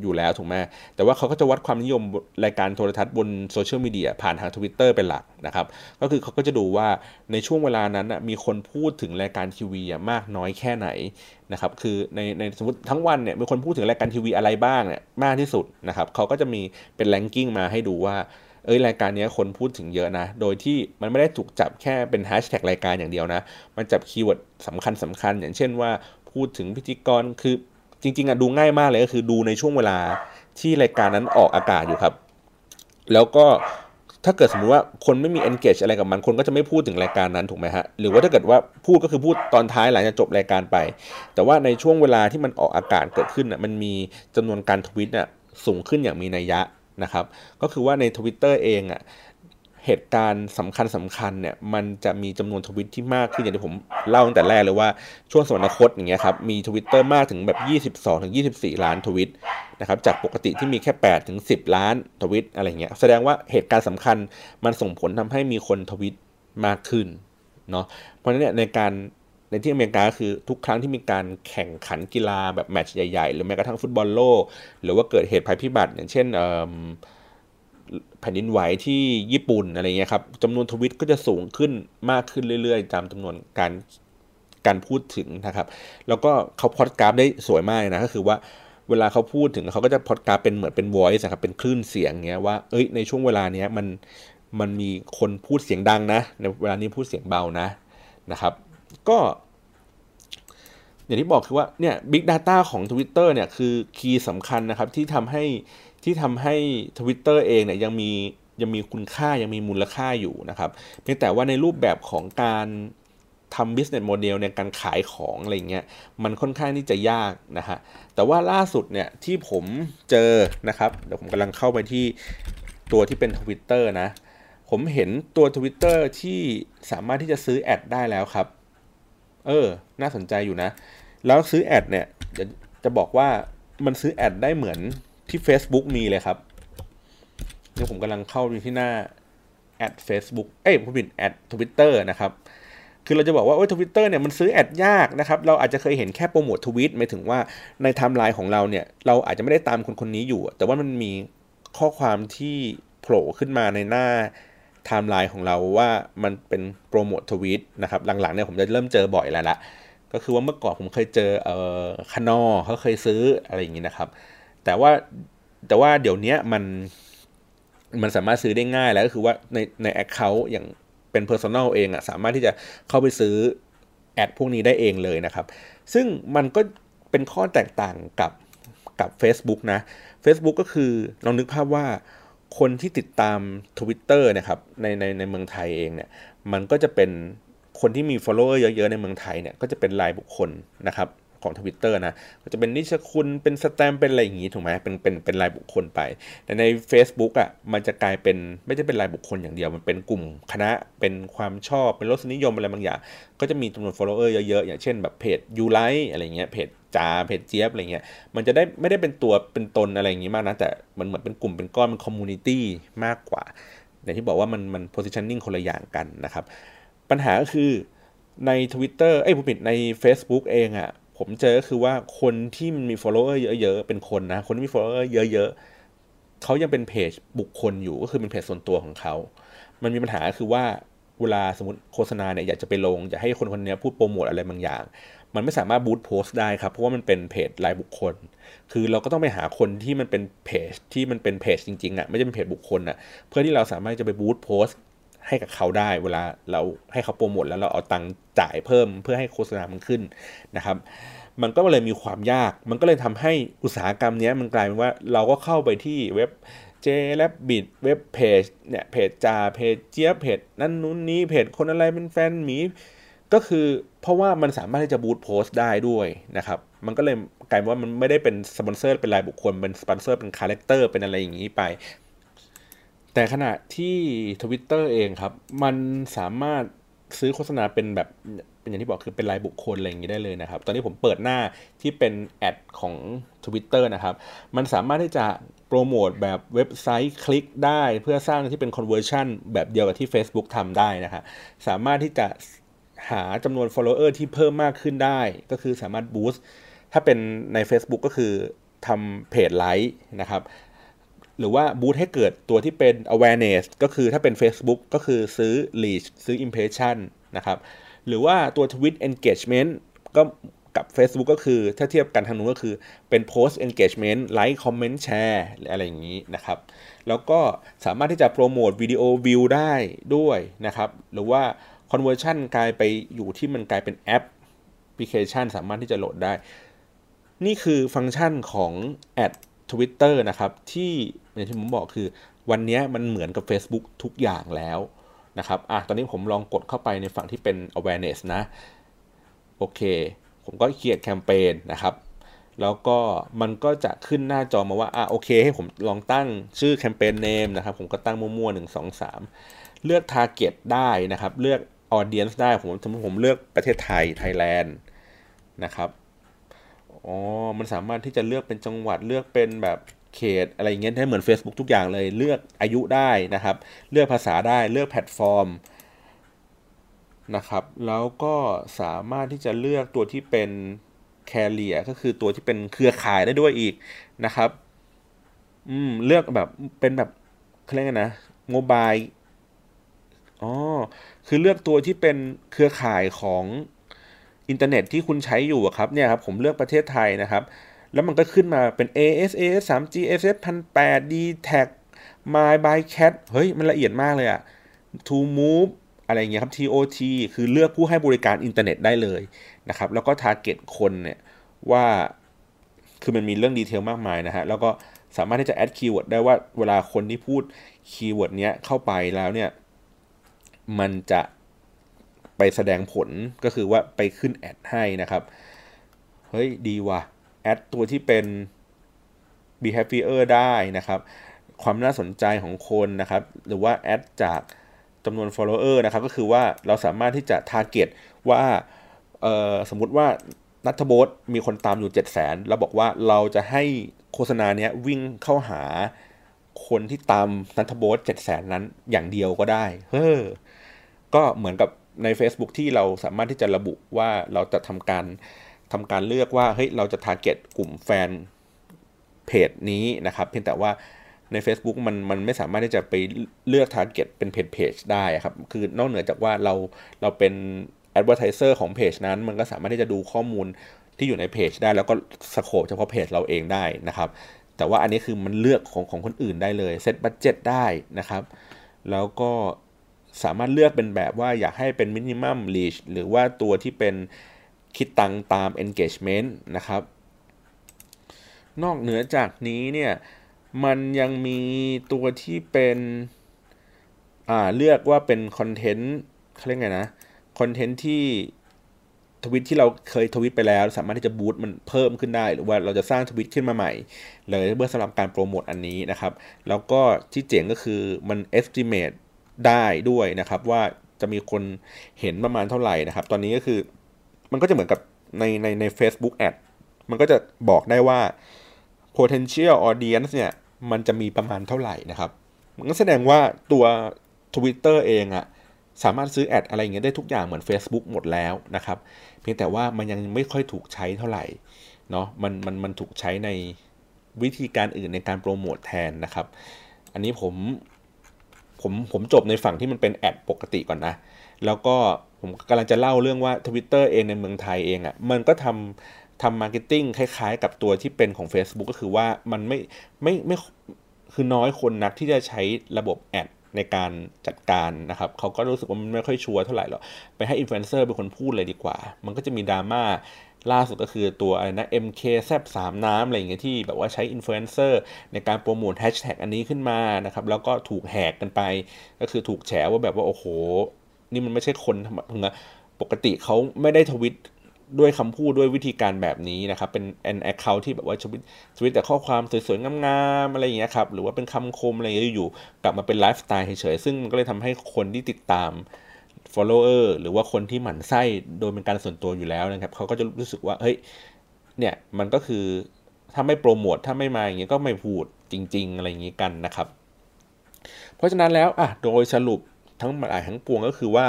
อยู่แล้วถูกไหมแต่ว่าเขาก็จะวัดความนิยมรายการโทรทัศน์บนโซเชียลมีเดียผ่านทาง Twitter เป็นหลักนะครับ ก็คือเขาก็จะดูว่าในช่วงเวลานั้นมีคนพูดถึงรายการทีวีมากน้อยแค่ไหนนะครับคือในในสมมติทั้งวันเนี่ยมีคนพูดถึงรายการทีวีอะไรบ้างเนี่ยมากที่สุดนะครับเขาก็จะมีเป็น ranking มาให้ดูว่าเอ้ยรายการนี้คนพูดถึงเยอะนะ โดยที่มันไม่ได้ถูกจับแค่เป็นแฮชแท็กรายการอย่างเดียวนะ มันจับ keyword สำคัญสำคัญ อย่างเช่นว่าพูดถึงพิธีกรคือ จริงๆอะดูง่ายมากเลยก็คือดูในช่วงเวลาที่รายการนั้นออกอากาศอยู่ครับ แล้วก็ถ้าเกิดสมมุติว่าคนไม่มี engage อะไรกับมัน คนก็จะไม่พูดถึงรายการนั้นถูกไหมฮะ หรือว่าถ้าเกิดว่าพูดก็คือพูดตอนท้ายหลังจากจบรายการไป แต่ว่าในช่วงเวลาที่มันออกอากาศเกิดขึ้นอะ มันมีจำนวนการทวิตอะสูงขึ้นอย่างมีนัยยะนะครับ ก็คือว่าใน Twitter เองอะ เหตุการณ์สำคัญสำคัญเนี่ยมันจะมีจำนวนทวิตที่มากขึ้นอย่างที่ผมเล่าตั้งแต่แรกเลยว่าช่วงสวรรคตอย่างเงี้ยครับมีทวิตเตอร์มากถึงแบบ 22ถึง24 ล้านทวิตนะครับจากปกติที่มีแค่8ถึง10 ล้านทวิตอะไรเงี้ยแสดงว่าเหตุการณ์สำคัญมันส่งผลทำให้มีคนทวิตมากขึ้นเนาะเพราะฉะนั้นเนี่ยในการในที่อเมริกาคือทุกครั้งที่มีการแข่งขันกีฬาแบบแมตช์ใหญ่ๆ หรือแม้กระทั่งฟุตบอลโลก หรือว่าเกิดเหตุภัยพิบัติ อย่างเช่น แผ่นดินไหวที่ญี่ปุ่นอะไรเงี้ยครับจำนวนทวิตก็จะสูงขึ้นมากขึ้นเรื่อยๆ ตามจำนวนการการพูดถึงนะครับ แล้วก็เขาพอดกราฟได้สวยมากนะก็คือว่าเวลาเขาพูดถึงเขาก็จะพอดกราฟเป็นเหมือนเป็น voice นะครับเป็นคลื่นเสียงเงี้ยว่าเอ้ยในช่วงเวลาเนี้ยมันมันมีคนพูดเสียงดังนะ ในเวลานี้พูดเสียงเบานะนะครับ ก็ อย่างที่บอกคือว่าเนี่ย Big Data ของ Twitter เนี่ยคือคีย์สำคัญนะครับที่ทำให้ ที่ทำให้ Twitter เองเนี่ยยังมียังมีคุณค่ายังมีมูลค่าอยู่นะครับเพียงแต่ว่าในรูปแบบของการทำ business model ในการขายของอะไรเงี้ยมันค่อนข้างที่จะยากนะฮะแต่ว่าล่าสุดเนี่ยที่ผมเจอนะครับเดี๋ยวผมกำลังเข้าไปที่ตัวที่เป็น Twitter นะ ผมเห็นตัว Twitter ที่สามารถที่จะซื้อ ad ได้แล้วครับ เออ น่าสนใจอยู่นะ แล้วซื้อ ad เนี่ยจะจะบอกว่ามันซื้อ ad ได้เหมือน ที่ Facebook มีเลยครับเดี๋ยวผมกำลังเข้าไปที่หน้า ad Facebook เอ้ยผมผิดแอด Twitter นะครับ คือเราจะบอกว่าโอ้ยทวิตเตอร์เนี่ยมันซื้อ ad ยากนะครับ เราอาจจะเคยเห็นแค่ promote tweet หมายถึงว่าในไทม์ไลน์ของเราเนี่ย เราอาจจะไม่ได้ตามคนคนนี้อยู่ แต่ว่ามันมีข้อความที่โผล่ขึ้นมาในหน้าไทม์ไลน์ของเราว่ามันเป็น promote tweet นะครับ หลังๆเนี่ยผมจะเริ่มเจอบ่อยแล้วละก็คือว่าเมื่อก่อนผมเคยเจอเอ่อคานอเขาเคยซื้ออะไรอย่างนี้นะครับ แต่ว่าแต่ว่าเดี๋ยวนี้มันมันสามารถซื้อได้ง่ายแล้วก็คือว่าในใน account อย่างเป็น Personal เองอะสามารถที่จะเข้าไปซื้อแอดพวกนี้ได้เองเลยนะครับ ซึ่งมันก็เป็นข้อแตกต่างกับกับ Facebook นะ Facebook ก็คือลองนึกภาพว่าคนที่ติดตาม Twitter นะครับในในในเมืองไทยเองเนี่ยมันก็จะเป็นคนที่มี follower เยอะๆ ในเมืองไทยเนี่ยก็จะเป็นรายบุคคลนะครับ ของ Twitter นะก็จะเป็นนิชคุณเป็นสแตมเป็นอะไรอย่างงี้ถูกไหมเป็นเป็นเป็นรายบุคคลไป แต่ใน Facebook อะมันจะกลายเป็นไม่ใช่เป็นรายบุคคลอย่างเดียว มันเป็นกลุ่มคณะเป็นความชอบเป็นรสนิยมอะไรบางอย่าง ก็จะมีจำนวน follower เยอะๆ อย่างเช่นแบบเพจยูไลอะไรเงี้ยเพจจ่าเพจเจี๊ยบอะไรเงี้ยมันจะได้ไม่ได้เป็นตัวเป็นตนอะไรอย่างงี้มากนะแต่มันเหมือนเป็นกลุ่มเป็นก้อนเป็น community มากกว่าอย่างที่บอกว่ามันมัน positioning คนละอย่างกันนะครับ ปัญหาก็คือใน Twitter เอ้ยผมผิดใน Facebook เองอะ่ะ ผมเจอก็คือว่าคนที่มันมี follower เยอะๆ เป็นคนนะ คนที่มี follower เยอะๆ เขายังเป็นเพจบุคคลอยู่ก็คือเป็นเพจส่วนตัวของเขา มันมีปัญหาคือว่าเวลาสมมติโฆษณาเนี่ยอยากจะไปลง อยากให้คนคนนี้พูดโปรโมทอะไรบางอย่าง มันไม่สามารถบูตโพสต์ได้ครับ เพราะว่ามันเป็นเพจรายบุคคล คือเราก็ต้องไปหาคนที่มันเป็นเพจที่มันเป็นเพจจริงๆอะ่ะไม่ใช่เป็นเพจบุคคลอะ่ะเพื่อที่เราสามารถจะไปบูตโพสต์ ให้กับเขาได้เวลาเราให้เขาโปรโมทแล้วเราเอาตังค์จ่ายเพิ่มเพื่อให้โฆษณามันขึ้นนะครับ มันก็เลยมีความยาก มันก็เลยทำให้อุตสาหกรรมนี้มันกลายเป็นว่าเราก็เข้าไปที่เว็บ j l a b b i t เว็บเพจเนี่ยเพจจาเพจเจี๊ยบเพจนั่นนู้นนี้เพจคนอะไรเป็นแฟนหมีก็คือเพราะว่ามันสามารถที่จะบูตโพสต์ได้ด้วยนะครับ มันก็เลยกลายเป็นว่ามันไม่ได้เป็นสปอนเซอร์เป็นรายบุคคล เป็นสปอนเซอร์เป็นคาแรคเตอร์เป็นอะไรอย่างนี้ไป แต่ขณะที่ Twitter เองครับ มันสามารถซื้อโฆษณาเป็นแบบเป็นอย่างที่บอกคือเป็นรายบุคคลอะไรอย่างนี้ได้เลยนะครับ ตอนนี้ผมเปิดหน้าที่เป็นแอดของ Twitter นะครับ มันสามารถที่จะโปรโมทแบบเว็บไซต์คลิกได้เพื่อสร้างที่เป็น conversion แบบเดียวกับที่ Facebook ทำได้นะครับสามารถที่จะหาจำนวน follower ที่เพิ่มมากขึ้นได้ ก็คือสามารถ boost ถ้าเป็นใน Facebook ก็คือทำเพจไลค์นะครับ หรือว่าบูตให้เกิดตัวที่เป็น awareness ก็คือถ้าเป็น Facebook ก็คือซื้อ reach ซื้อ impression นะครับ หรือว่าตัว Tweet Engagement ก็กับ Facebook ก็คือถ้าเทียบกันทางนู้นก็คือเป็น Post Engagement Like Comment Share อะไรอย่างนี้นะครับ แล้วก็สามารถที่จะโปรโมทวิดีโอวิวได้ด้วยนะครับ หรือว่า Conversion กลายไปอยู่ที่มันกลายเป็นแอปพลิเคชันสามารถที่จะโหลดได้ นี่คือฟังก์ชันของแอด Twitter นะครับ ที่อย่างที่ผมบอกคือ วันนี้มันเหมือนกับ Facebook ทุกอย่างแล้วนะครับอะตอนนี้ผมลองกดเข้าไปในฝั่งที่เป็น awareness นะ โอเค ผมก็เขียนแคมเปญนะครับ แล้วก็มันก็จะขึ้นหน้าจอมาว่า อะโอเค ให้ผมลองตั้งชื่อ campaign name นะครับ ผมก็ตั้งมั่วๆหนึ่งสองสามเลือก target ได้นะครับ เลือก audience ได้ ผมสมมติผมเลือกประเทศไทย ไทยแลนด์นะครับ อ๋อ มันสามารถที่จะเลือกเป็นจังหวัดเลือกเป็นแบบเขตอะไรเงี้ยให้เหมือน Facebook ทุกอย่างเลยเลือกอายุได้นะครับ เลือกภาษาได้เลือกแพลตฟอร์มนะครับแล้วก็สามารถที่จะเลือกตัวที่เป็นแคเรียก็คือตัวที่เป็นเครือข่ายได้ด้วยอีกนะครับอืมเลือกแบบเป็นแบบเขาเรียกนะโมบายอ๋อคือเลือกตัวที่เป็นเครือข่ายของ อินเทอร์เน็ตที่คุณใช้อยู่ครับเนี่ยครับผมเลือกประเทศไทยนะครับ แล้วมันก็ขึ้นมาเป็น AIS AIS 3G SS 1008 DTAC My by CAT เฮ้ย มันละเอียดมากเลยอะ TrueMove อะไรเงี้ยครับ TOT คือเลือกผู้ให้บริการอินเทอร์เน็ตได้เลยนะครับ แล้วก็ target คนเนี่ยว่าคือมันมีเรื่อง detail มากมายนะฮะ แล้วก็สามารถที่จะ add keyword ได้ว่าเวลาคนที่พูดkeyword เนี้ยเข้าไปแล้วเนี่ย มันจะ ไปแสดงผลก็คือว่าไปขึ้น ad ให้นะครับ เฮ้ยดีว่ะ add ตัวที่เป็น behavior ได้นะครับ ความน่าสนใจของคนนะครับ หรือว่า add จากจำนวน follower นะครับ ก็คือว่าเราสามารถที่จะ target ว่าสมมุติว่านัทโบสมีคนตามอยู่ 7 0 0 0 0 0เราบอกว่าเราจะให้โฆษณาเนี้ยวิ่งเข้าหาคนที่ตามนัทโบสเจ็ดแสนนั้นอย่างเดียวก็ได้ เฮ้อ ก็เหมือนกับ ใน Facebook ที่เราสามารถที่จะระบุว่าเราจะทำการทำการเลือกว่าเฮ้ยเราจะ target กลุ่มแฟนเพจนี้นะครับ เพียงแต่ว่าใน Facebook มันมันไม่สามารถที่จะไปเลือก target เป็นเพจเพจได้ครับ คือนอกเหนือจากว่าเราเราเป็น advertiser ของเพจนั้น มันก็สามารถที่จะดูข้อมูลที่อยู่ในเพจได้ แล้วก็ scope เฉพาะเพจเราเองได้นะครับ แต่ว่าอันนี้คือมันเลือกของของคนอื่นได้เลย set budget ได้นะครับ แล้วก็ สามารถเลือกเป็นแบบว่าอยากให้เป็น minimum reach หรือว่าตัวที่เป็นคิดตังตาม engagement นะครับ นอกเหนือจากนี้เนี่ย มันยังมีตัวที่เป็น อ่า เลือกว่าเป็นคอนเทนต์เขาเรียกไงนะ คอนเทนต์ที่ทวิตที่เราเคยทวิตไปแล้ว สามารถที่จะบูตมันเพิ่มขึ้นได้ หรือว่าเราจะสร้างทวิตขึ้นมาใหม่ เลยเพื่อสำหรับการโปรโมทอันนี้นะครับ แล้วก็ที่เจ๋งก็คือมัน estimate ได้ด้วยนะครับ ว่าจะมีคนเห็นประมาณเท่าไหร่นะครับ ตอนนี้ก็คือมันก็จะเหมือนกับในในใน Facebook Ad มันก็จะบอกได้ว่า potential audience เนี่ยมันจะมีประมาณเท่าไหร่นะครับ มันก็แสดงว่าตัว Twitter เองอะสามารถซื้อ ad อะไรอย่างเงี้ยได้ทุกอย่างเหมือน Facebook หมดแล้วนะครับ เพียงแต่ว่ามันยังไม่ค่อยถูกใช้เท่าไหร่เนาะมันมันมันถูกใช้ในวิธีการอื่นในการโปรโมทแทนนะครับ อันนี้ผม ผมผมจบในฝั่งที่มันเป็น ad ปกติก่อนนะ แล้วก็ผมกำลังจะเล่าเรื่องว่า Twitter เองในเมืองไทยเองอะ่ะมันก็ทำทำ marketing คล้ายๆ กับตัวที่เป็นของ Facebook ก็คือว่ามันไม่ไม่ไม่คือน้อยคนนักที่จะใช้ระบบ ad ในการจัดการนะครับเขาก็รู้สึกว่ามันไม่ค่อยชัวร์เท่าไหร่หรอกไปให้อินฟลูเอนเซอร์เป็นคนพูดเลยดีกว่า มันก็จะมีดราม่า ล่าสุดก็คือตัวอะไรนะ MK แซบสามน้ำอะไรอย่างเงี้ยที่แบบว่าใช้อินฟลูเอนเซอร์ในการโปรโมทแฮชแท็กอันนี้ขึ้นมานะครับ แล้วก็ถูกแหกกันไป ก็คือถูกแฉว่าแบบว่า โอ้โห นี่มันไม่ใช่คนธรรมดาปกติเขาไม่ได้ทวิตด้วยคำพูดด้วยวิธีการแบบนี้นะครับ เป็นแอน account ที่แบบว่าทวิตทวิตแต่ข้อความสวยๆ งามๆ อะไรอย่างเงี้ยครับ หรือว่าเป็นคำคมอะไรอยู่กลับมาเป็นไลฟ์สไตล์เฉยๆ ซึ่งมันก็เลยทำให้คนที่ติดตาม follower หรือว่าคนที่หมั่นไส้โดยเป็นการส่วนตัวอยู่แล้วนะครับเขาก็จะรู้สึกว่าเฮ้ยเนี่ยมันก็คือถ้าไม่โปรโมทถ้าไม่มาอย่างเงี้ยก็ไม่พูดจริง ๆ อะไรอย่างงี้กันนะครับ เพราะฉะนั้นแล้วอะโดยสรุปทั้งหลายทั้งปวงก็คือว่า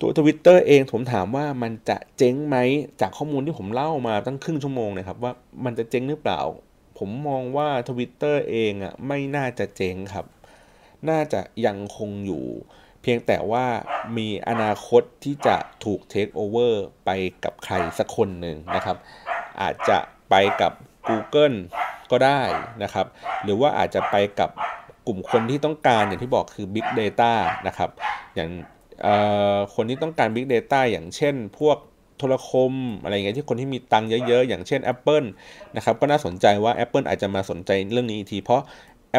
ตัวทวิตเตอร์เองผมถามว่ามันจะเจ๊งไหมจากข้อมูลที่ผมเล่ามาตั้งครึ่งชั่วโมงนะครับว่ามันจะเจ๊งหรือเปล่า ผมมองว่าทวิตเตอร์เองอะไม่น่าจะเจ๊งครับ น่าจะยังคงอยู่ เพียงแต่ว่ามีอนาคตที่จะถูก take over ไปกับใครสักคนหนึ่งนะครับ อาจจะไปกับ Google ก็ได้นะครับ หรือว่าอาจจะไปกับกลุ่มคนที่ต้องการอย่างที่บอกคือ Big Data นะครับ อย่างคนที่ต้องการ Big Data อย่างเช่น พวกโทรคมอะไรเงี้ยที่คนที่มีตังค์เยอะๆ อย่างเช่น Apple นะครับก็น่าสนใจว่า Apple อาจจะมาสนใจเรื่องนี้ที เพราะ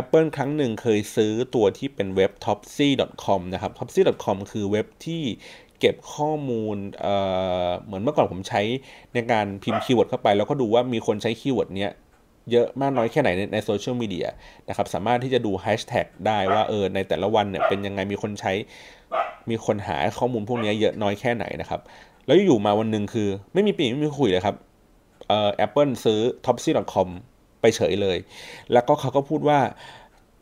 Apple ครั้งหนึ่งเคยซื้อตัวที่เป็นเว็บ topsy.com นะครับ topsy.com คือเว็บที่เก็บข้อมูลเเหมือนเมื่อก่อนผมใช้ในการพิมพ์ keyword เข้าไป แล้วก็ดูว่ามีคนใช้ keyword เนี้ยเยอะมากน้อยแค่ไหนในโซเชียลมีเดียนะครับ สามารถที่จะดูแฮชแท็กได้ว่าเออในแต่ละวันเนี่ยเป็นยังไงมีคนใช้ มีคนหาข้อมูลพวกนี้เยอะน้อยแค่ไหนนะครับ แล้วอยู่มาวันหนึ่งคือ ไม่มีปี่ไม่มีขลุ่ยเลยครับเอ่อ Apple ซื้อ topsy.com ไปเฉยเลย แล้วก็เขาก็พูดว่า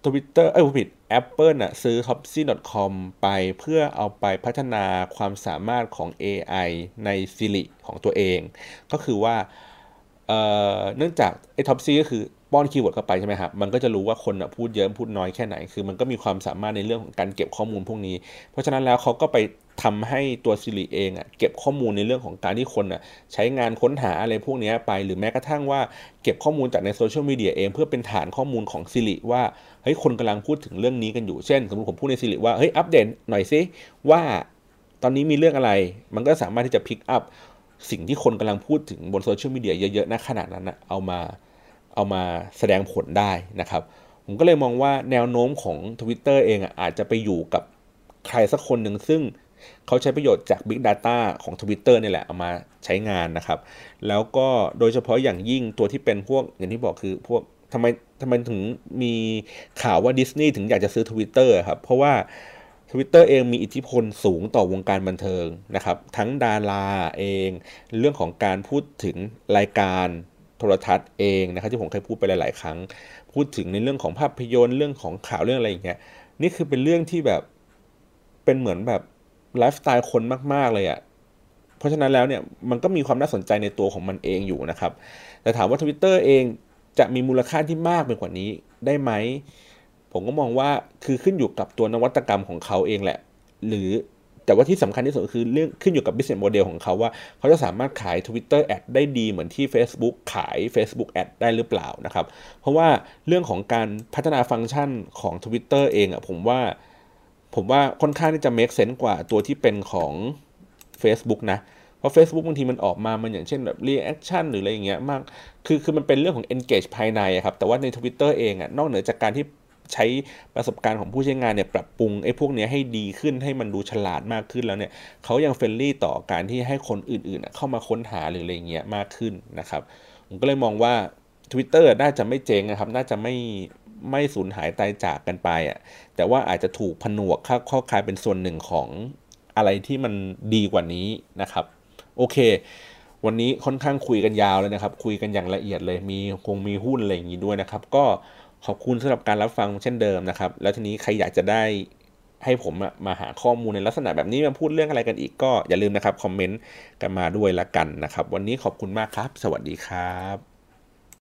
Twitter เอ้ยผิด Apple น่ะซื้อ topsy.com ไปเพื่อเอาไปพัฒนาความสามารถของ AI ใน Siri ของตัวเอง ก็คือว่าเนื่องจากไอ้ topsy ก็คือป้อน keyword เข้าไปใช่ไหมครับ มันก็จะรู้ว่าคนพูดเยอะพูดน้อยแค่ไหน คือมันก็มีความสามารถในเรื่องของการเก็บข้อมูลพวกนี้ เพราะฉะนั้นแล้วเขาก็ไป ทำให้ตัว Siri เองอะเก็บข้อมูลในเรื่องของการที่คนอะใช้งานค้นหาอะไรพวกนี้ไป หรือแม้กระทั่งว่าเก็บข้อมูลจากในโซเชียลมีเดียเองเพื่อเป็นฐานข้อมูลของ Siri ว่าเฮ้ยคนกำลังพูดถึงเรื่องนี้กันอยู่เช่น สมมติผมพูดใน Siri ว่าเฮ้ยอัปเดตหน่อยซิว่าตอนนี้มีเรื่องอะไร มันก็สามารถที่จะ pick up สิ่งที่คนกำลังพูดถึงบนโซเชียลมีเดียเยอะๆนะขนาดนั้นนะเอามาเอามาแสดงผลได้นะครับ ผมก็เลยมองว่าแนวโน้มของ Twitter เองอาจจะไปอยู่กับใครสักคนหนึ่งซึ่ง เขาใช้ประโยชน์จาก Big Data ของ Twitter นี่แหละเอามาใช้งานนะครับ แล้วก็โดยเฉพาะอย่างยิ่งตัวที่เป็นพวกอย่างที่บอกคือพวกทำไมทำไมถึงมีข่าวว่าดิสนีย์ถึงอยากจะซื้อ Twitter ครับ เพราะว่า Twitter เองมีอิทธิพลสูงต่อวงการบันเทิงนะครับ ทั้งดาราเอง เรื่องของการพูดถึงรายการโทรทัศน์เองนะครับที่ผมเคยพูดไปหลาย ๆ ครั้ง พูดถึงในเรื่องของภาพยนตร์เรื่องของข่าวเรื่องอะไรอย่างเงี้ยนี่คือเป็นเรื่องที่แบบเป็นเหมือนแบบ ไลฟ์สไตล์คนมาก ๆ เลยอะ่ะ เพราะฉะนั้นแล้วเนี่ยมันก็มีความน่าสนใจในตัวของมันเองอยู่นะครับ แต่ถามว่า Twitter เองจะมีมูลค่าที่มากไปกว่านี้ได้ไหม ผมก็มองว่าคือขึ้นอยู่กับตัวนวัตกรรมของเขาเองแหละ หรือแต่ว่าที่สำคัญที่สุดคือเรื่องขึ้นอยู่กับ business model ของเขาว่า เขาจะสามารถขาย Twitter Ad ได้ดีเหมือนที่ Facebook ขาย Facebook Ad ได้หรือเปล่านะครับ เพราะว่าเรื่องของการพัฒนาฟังก์ชันของ Twitter เองอะผมว่า ผมว่าค่อนข้างที่จะ make sense กว่าตัวที่เป็นของ Facebook นะ เพราะ Facebook บางทีมันออกมา มันอย่างเช่นแบบ reaction หรืออะไรอย่างเงี้ยมาก คือคือมันเป็นเรื่องของ engage ภายในครับ แต่ว่าใน Twitter เองอะนอกเหนือจากการที่ใช้ประสบการณ์ของผู้ใช้งานเนี่ยปรับปรุงไอ้พวกนี้ให้ดีขึ้นให้มันดูฉลาดมากขึ้นแล้วเนี่ยเขายังเฟรนลี่ต่อการที่ให้คนอื่นๆ เข้ามาค้นหาหรืออะไรเงี้ยมากขึ้นนะครับ ผมก็เลยมองว่า Twitter น่าจะไม่เจ๊งนะครับ น่าจะไม่ ไม่สูญหายตายจากกันไปอะแต่ว่าอาจจะถูกผนวกเข้าเข้าคายเป็นส่วนหนึ่งของอะไรที่มันดีกว่านี้นะครับ โอเค วันนี้ค่อนข้างคุยกันยาวเลยนะครับ คุยกันอย่างละเอียดเลยมีคงมีหุ้นอะไรอย่างนี้ด้วยนะครับ ก็ขอบคุณสำหรับการรับฟังเช่นเดิมนะครับ แล้วทีนี้ใครอยากจะได้ให้ผมมาหาข้อมูลในลักษณะแบบนี้มาพูดเรื่องอะไรกันอีกก็อย่าลืมนะครับ คอมเมนต์กันมาด้วยละกันนะครับ วันนี้ขอบคุณมากครับ สวัสดีครับ